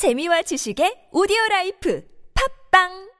재미와 지식의 오디오 라이프 팟빵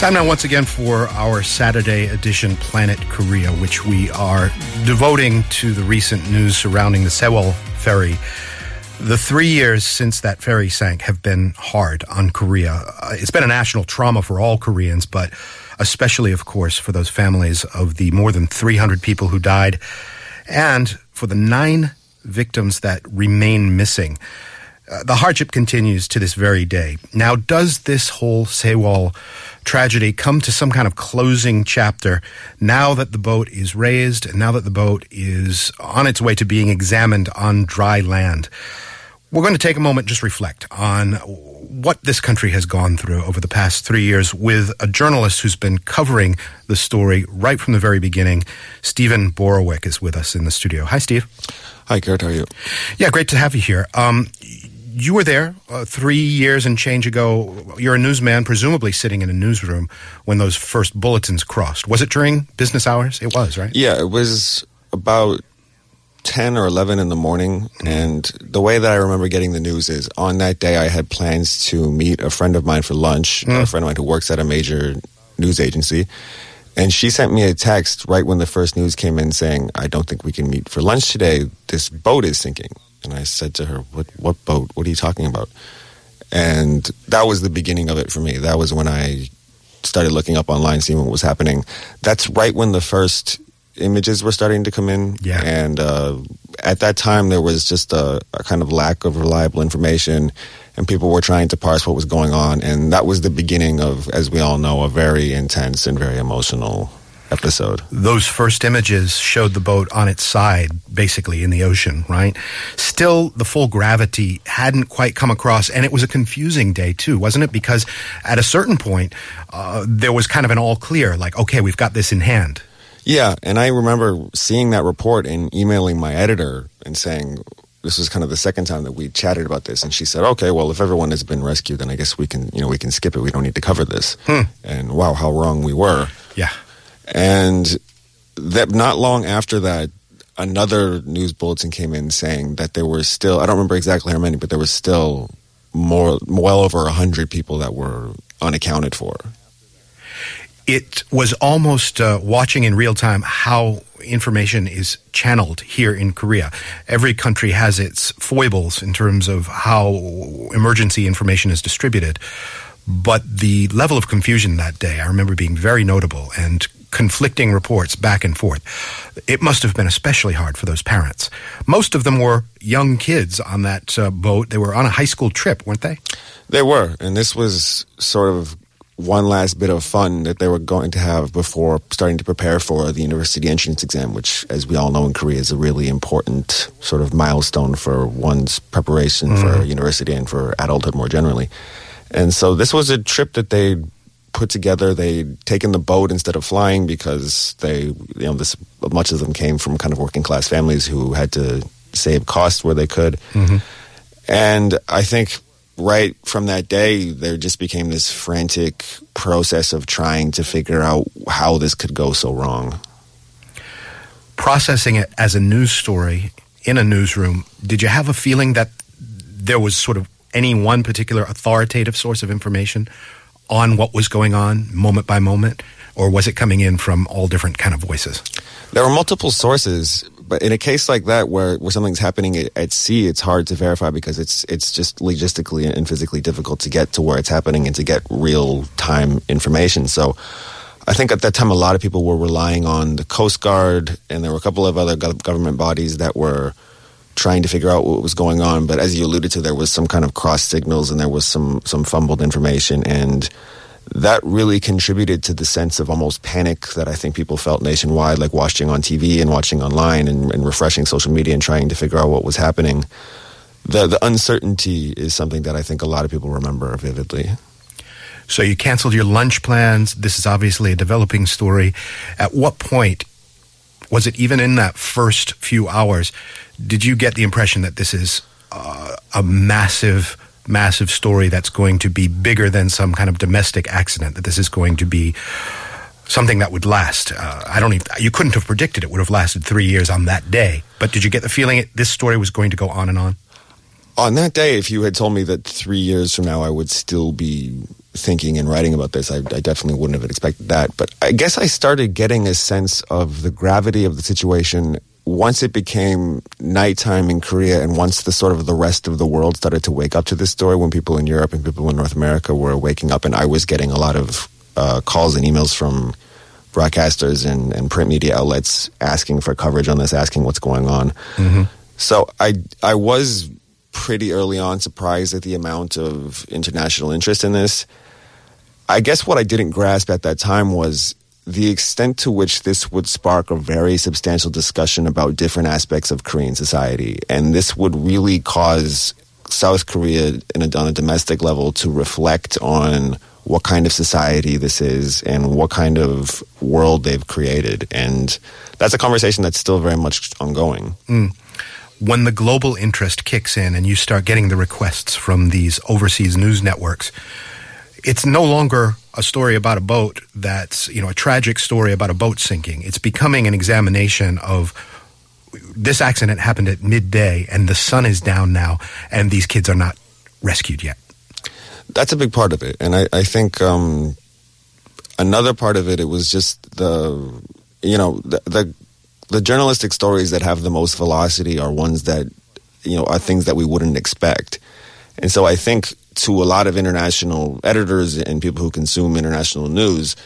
Time now, once again, for our Saturday edition Planet Korea, which we are devoting to the recent news surrounding the Sewol ferry. The three years since that ferry sank have been hard on Korea. Uh, it's been a national trauma for all Koreans, but especially, of course, for those families of the more than 300 people who died and for the nine victims that remain missing. Uh, the hardship continues to this very day. Now, does this whole Sewol tragedy come to some kind of closing chapter now that the boat is raised and now that the boat is on its way to being examined on dry land? We're going to take a moment, just reflect on what this country has gone through over the past three years with a journalist who's been covering the story right from the very beginning. Stephen Borowiec is with us in the studio. Hi, Steve. Hi, Kurt. How are you? Yeah, great to have you here. Um, you were there uh, three years and change ago. You're a newsman, presumably sitting in a newsroom when those first bulletins crossed. Was it during business hours? It was, right? Yeah, it was about 10 or 11 in the morning. And the way that I remember getting the news is on that day, I had plans to meet a friend of mine for lunch, a friend of mine who works at a major news agency. And she sent me a text right when the first news came in saying, I don't think we can meet for lunch today. This boat is sinking. And I said to her, What, what boat? What are you talking about? And that was the beginning of it for me. That was when I started looking up online, seeing what was happening. That's right when the first images were starting to come in. Yeah. And uh, at that time, there was just a, a kind of lack of reliable information, and people were trying to parse what was going on. And that was the beginning of, as we all know, a very intense and very emotional episode. Those first images showed the boat on its side, basically in the ocean, right? Still, the full gravity hadn't quite come across, and it was a confusing day too, wasn't it? Because at a certain point, uh, there was kind of an all clear, like, okay, we've got this in hand. Yeah, and I remember seeing that report and emailing my editor and saying, this was kind of the second time that we chatted about this, and she said, "Okay, well, if everyone has been rescued, then I guess we can, you know, we can skip it. We don't need to cover this." And wow, how wrong we were. Yeah. And that not long after that, another news bulletin came in saying that there were still I don't remember exactly how many, but there was still more well over a hundred people that were unaccounted for. it was almost uh, watching in real time how information is channeled here in Korea. Every country has its foibles in terms of how emergency information is distributed. But the level of confusion that day, I remember being very notable and conflicting reports back and forth. It must have been especially hard for those parents. Most of them were young kids on that uh, boat. They were on a high school trip, weren't they? They were, and this was sort of one last bit of fun that they were going to have before starting to prepare for the university entrance exam, which, as we all know in Korea, is a really important sort of milestone for one's preparation for university and for adulthood more generally. And so this was a trip that they put together. They'd taken the boat instead of flying because they, you know, this much of them came from kind of working class families who had to save costs where they could. Mm-hmm. And I think right from that day, there just became this frantic process of trying to figure out how this could go so wrong. processing it as a news story in a newsroom, did you have a feeling that there was sort of any one particular authoritative source of information on what was going on moment by moment? Or was it coming in from all different kind of voices? There were multiple sources, but in a case like that where, where something's happening at, at sea, it's hard to verify because it's it's just logistically and physically difficult to get to where it's happening and to get real time information. So I think at that time a lot of people were relying on the Coast Guard and there were a couple of other gov- government bodies that were trying to figure out what was going on. But as you alluded to, there was some kind of cross signals and there was some some fumbled information and that really contributed to the sense of almost panic that I think people felt nationwide, like watching on TV and watching online and, and refreshing social media and trying to figure out what was happening. The the uncertainty is something that I think a lot of people remember vividly. So you canceled your lunch plans. This is obviously a developing story. At what point was it even in that first few hours? Did you get the impression that this is uh, a massive, massive story that's going to be bigger than some kind of domestic accident? That this is going to be something that would last? Uh, I don't even. You couldn't have predicted it would have lasted three years on that day. But did you get the feeling it, this story was going to go on and on? On that day, if you had told me that three years from now I would still be thinking and writing about this, I, I, definitely wouldn't have expected that. But I guess I started getting a sense of the gravity of the situation once it became nighttime in Korea and once the sort of the rest of the world started to wake up to this story, when people in Europe and people in North America were waking up, and I was getting a lot of uh, calls and emails from broadcasters and, and, print media outlets asking for coverage on this, asking what's going on. Mm-hmm. So I I was pretty early on surprised at the amount of international interest in this. I guess what I didn't grasp at that time was the extent to which this would spark a very substantial discussion about different aspects of Korean society. And this would really cause South Korea a, on a domestic level to reflect on what kind of society this is and what kind of world they've created. And that's a conversation that's still very much ongoing. Mm. When the global interest kicks in and you start getting the requests from these overseas news networks, it's no longer a story about a boat that's, you know, a tragic story about a boat sinking. It's becoming an examination of this accident happened at midday and the sun is down now and these kids are not rescued yet. That's a big part of it. And I, I think um, another part of it, it was just the, you know, the, the, the journalistic stories that have the most velocity are ones that, you know, are things that we wouldn't expect. And so I think to a lot of international editors and people who consume international news,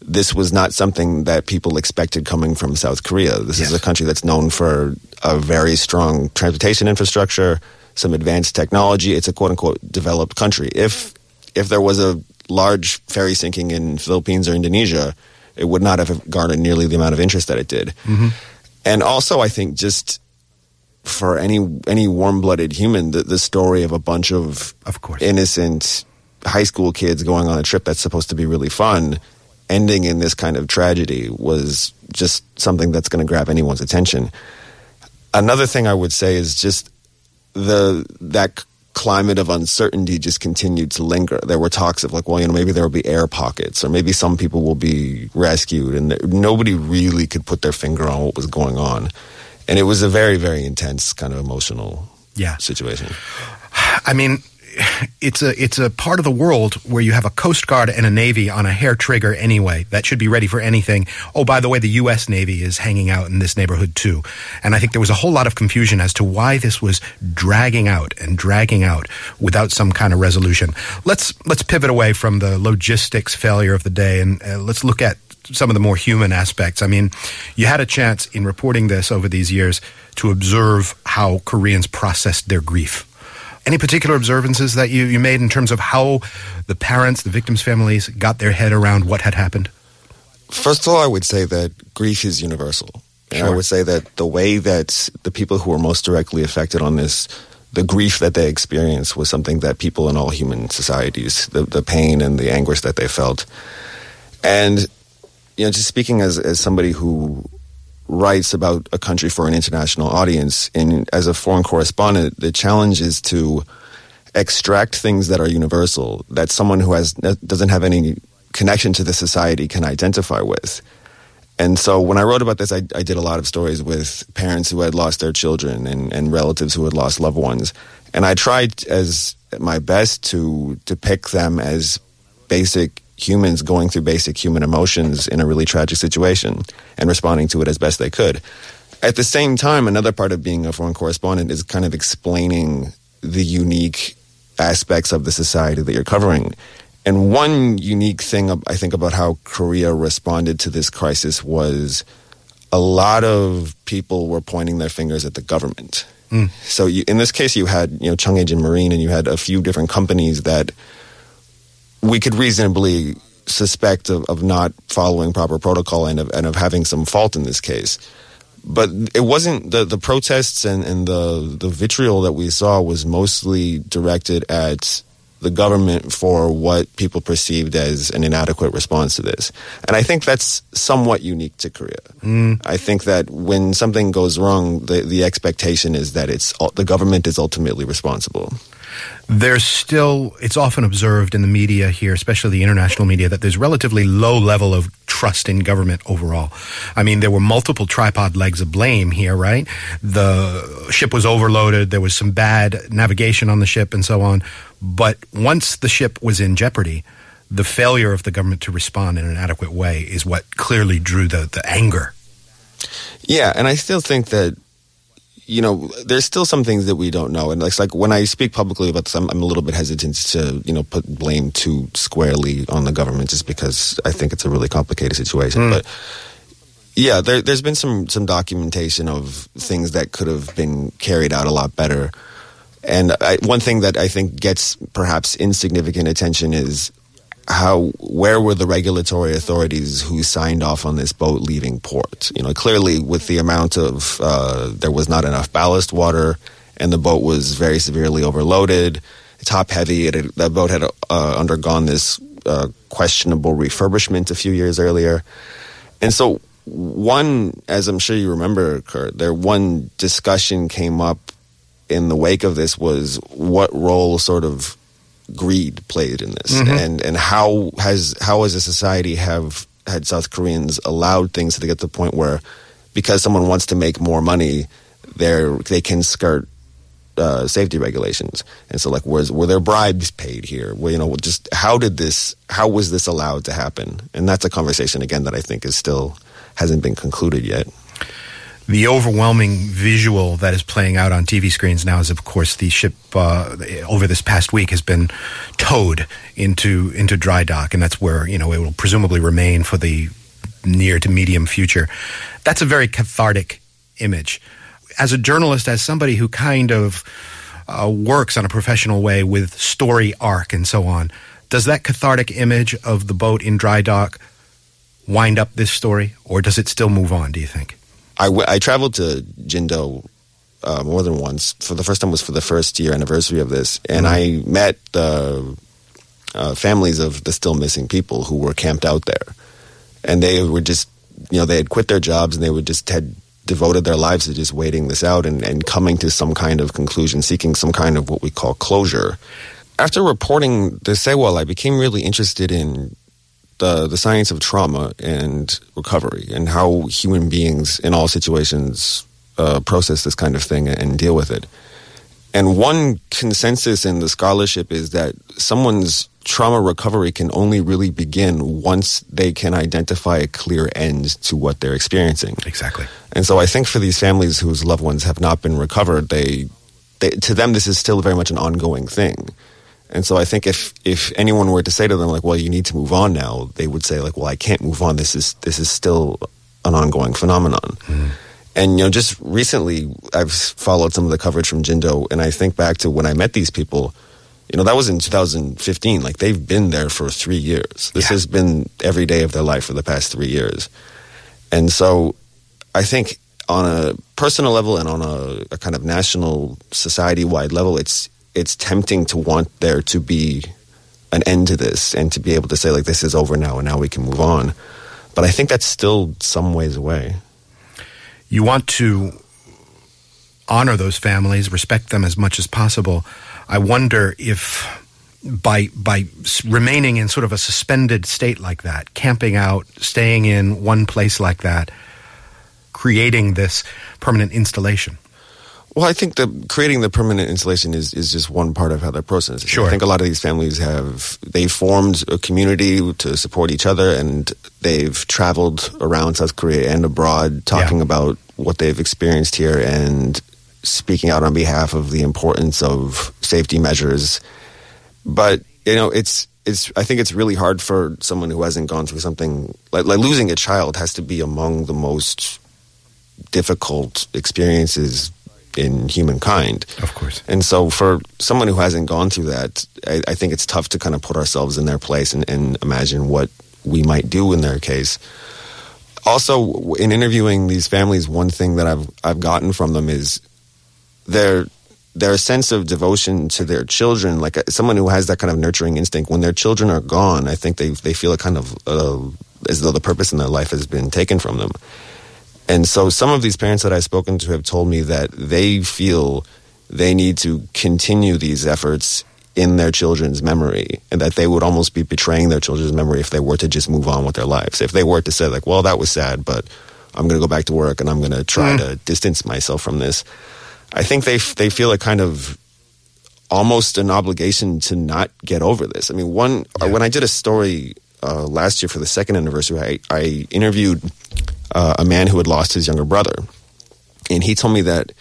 this was not something that people expected coming from South Korea. This yes. is a country that's known for a very strong transportation infrastructure, some advanced technology. It's a quote unquote developed country. If if there was a large ferry sinking in Philippines or Indonesia, it would not have garnered nearly the amount of interest that it did. Mm-hmm. And also, I think just for any any warm blooded human, the, the story of a bunch of of course innocent high school kids going on a trip that's supposed to be really fun, ending in this kind of tragedy was just something that's going to grab anyone's attention. Another thing I would say is just the that climate of uncertainty just continued to linger. There were talks of like, well, you know, maybe there will be air pockets, or maybe some people will be rescued, and nobody really could put their finger on what was going on and it was a very very intense kind of emotional yeah. situation. I mean, it's a it's a part of the world where you have a coast guard and a navy on a hair trigger anyway. That should be ready for anything. Oh by the way the US navy is hanging out in this neighborhood too. And i think there was a whole lot of confusion as to why this was dragging out and dragging out without some kind of resolution. Let's let's pivot away from the logistics failure of the day and uh, let's look at some of the more human aspects. I mean, you had a chance in reporting this over these years to observe how Koreans processed their grief. Any particular observances that you, you made in terms of how the parents, the victims' families got their head around what had happened? First of all, I would say that grief is universal. Sure. And I would say that the way that the people who were most directly affected on this the grief that they experienced was something that people in all human societies, the, the pain and the anguish that they felt. And you know, just speaking as, as somebody who writes about a country for an international audience, and as a foreign correspondent, the challenge is to extract things that are universal, that someone who has doesn't have any connection to the society can identify with. And so when I wrote about this, I, I, did a lot of stories with parents who had lost their children and, and relatives who had lost loved ones. And I tried as my best to depict them as basic humans going through basic human emotions in a really tragic situation and responding to it as best they could. At the same time, another part of being a foreign correspondent is kind of explaining the unique aspects of the society that you're covering. And one unique thing I think about how Korea responded to this crisis was a lot of people were pointing their fingers at the government. Mm. So you, in this case, you had you know Chonghaejin Marine, and you had a few different companies that we could reasonably suspect of, of not following proper protocol and of, and of having some fault in this case. But it wasn't the, the protests and, and the, the vitriol that we saw was mostly directed at the government for what people perceived as an inadequate response to this. And I think that's somewhat unique to Korea. Mm. I think that when something goes wrong, the, the expectation is that it's the government is ultimately responsible there's still, it's often observed in the media here, especially the international media, that there's relatively low level of trust in government overall. I mean, there were multiple tripod legs of blame here, right? The ship was overloaded. There was some bad navigation on the ship and so on. But once the ship was in jeopardy, the failure of the government to respond in an adequate way is what clearly drew the, the anger. Yeah, and I still think that you know, there's still some things that we don't know, and it's like when I speak publicly about this, I'm, I'm, a little bit hesitant to you know put blame too squarely on the government, just because I think it's a really complicated situation. Mm. But yeah, there, has been some some documentation of things that could have been carried out a lot better. And I, one thing that I think gets perhaps insignificant attention is how where were the regulatory authorities who signed off on this boat leaving port? You know, clearly with the amount of uh, there was not enough ballast water, and the boat was very severely overloaded, top heavy. It that boat had uh, undergone this uh, questionable refurbishment a few years earlier, and so one, as I'm sure you remember, Kurt, there one discussion came up in the wake of this was what role sort of greed played in this, mm-hmm. and and how has how as a society have had South Koreans allowed things to get to the point where because someone wants to make more money, they they can skirt uh, safety regulations. And so, like, was were there bribes paid here? Well, you know, just how did this? How was this allowed to happen? And that's a conversation again that I think is still hasn't been concluded yet the overwhelming visual that is playing out on TV screens now is, of course, the ship uh, over this past week has been towed into into dry dock, and that's where you know it will presumably remain for the near to medium future. That's a very cathartic image. As a journalist, as somebody who kind of uh, works on a professional way with story arc and so on, does that cathartic image of the boat in dry dock wind up this story, or does it still move on? Do you think? I, w- I traveled to Jindo uh, more than once. For the first time was for the first year anniversary of this, and mm-hmm. I met the uh, families of the still missing people who were camped out there, and they were just you know they had quit their jobs and they were just had devoted their lives to just waiting this out and, and coming to some kind of conclusion, seeking some kind of what we call closure. After reporting the Sewol, I became really interested in the the science of trauma and recovery and how human beings in all situations uh, process this kind of thing and deal with it. And one consensus in the scholarship is that someone's trauma recovery can only really begin once they can identify a clear end to what they're experiencing. Exactly. And so I think for these families whose loved ones have not been recovered, they, they to them this is still very much an ongoing thing. And so I think if if anyone were to say to them like, "Well, you need to move on now," they would say like, "Well, I can't move on. This is this is still an ongoing phenomenon." Mm. And you know, just recently, I've followed some of the coverage from Jindo, and I think back to when I met these people. You know, that was in 2015. Like they've been there for three years. This yeah. has been every day of their life for the past three years. And so, I think on a personal level and on a, a kind of national society wide level, it's it's tempting to want there to be an end to this and to be able to say like this is over now and now we can move on. But I think that's still some ways away. You want to honor those families, respect them as much as possible. I wonder if by by remaining in sort of a suspended state like that, camping out, staying in one place like that, creating this permanent installation well, I think that creating the permanent installation is, is just one part of how that process. Sure. I think a lot of these families have they formed a community to support each other, and they've traveled around South Korea and abroad talking yeah. about what they've experienced here and speaking out on behalf of the importance of safety measures. But you know, it's it's I think it's really hard for someone who hasn't gone through something like, like losing a child has to be among the most difficult experiences in humankind. Of course. And so for someone who hasn't gone through that, I, I think it's tough to kind of put ourselves in their place and, and, imagine what we might do in their case. Also, in interviewing these families, one thing that I've I've gotten from them is their their sense of devotion to their children. Like uh, someone who has that kind of nurturing instinct, when their children are gone, I think they they feel a kind of uh, as though the purpose in their life has been taken from them. And so some of these parents that I've spoken to have told me that they feel they need to continue these efforts in their children's memory and that they would almost be betraying their children's memory if they were to just move on with their lives. If they were to say like, well, that was sad, but I'm going to go back to work and I'm going to try mm. to distance myself from this. I think they they feel a kind of almost an obligation to not get over this. I mean, one yeah. when I did a story uh, last year for the second anniversary, I, I interviewed uh, a man who had lost his younger brother, and he told me that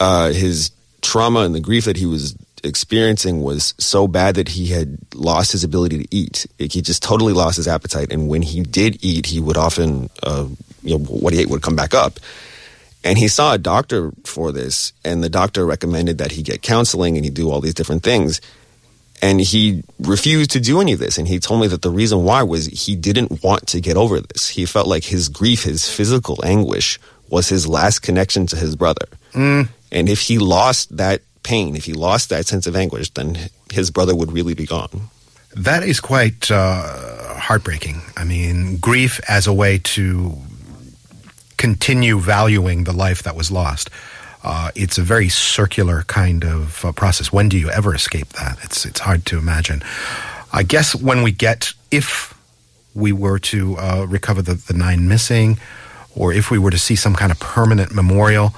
uh, his trauma and the grief that he was experiencing was so bad that he had lost his ability to eat. He just totally lost his appetite, and when he did eat, he would often, uh, you know, what he ate would come back up. And he saw a doctor for this, and the doctor recommended that he get counseling and he do all these different things. And he refused to do any of this. And he told me that the reason why was he didn't want to get over this. He felt like his grief, his physical anguish, was his last connection to his brother. Mm. And if he lost that pain, if he lost that sense of anguish, then his brother would really be gone. That is quite uh, heartbreaking. I mean, grief as a way to continue valuing the life that was lost. Uh, it's a very circular kind of uh, process. When do you ever escape that? It's it's hard to imagine. I guess when we get, if we were to uh, recover the, the nine missing, or if we were to see some kind of permanent memorial,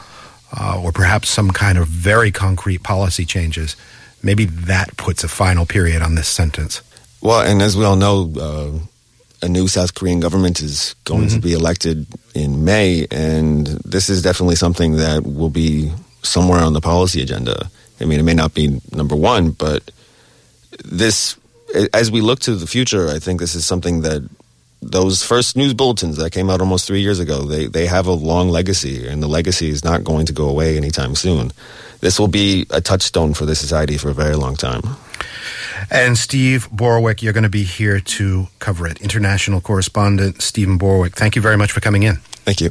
uh, or perhaps some kind of very concrete policy changes, maybe that puts a final period on this sentence. Well, and as we all know, uh, a new South Korean government is going mm-hmm. to be elected in May, and this is definitely something that will be somewhere on the policy agenda. I mean, it may not be number one, but this, as we look to the future, I think this is something that those first news bulletins that came out almost three years ago, they, they have a long legacy, and the legacy is not going to go away anytime soon. This will be a touchstone for the society for a very long time. And Steve Borowiec, you're going to be here to cover it. International correspondent Stephen Borowiec, thank you very much for coming in. Thank you.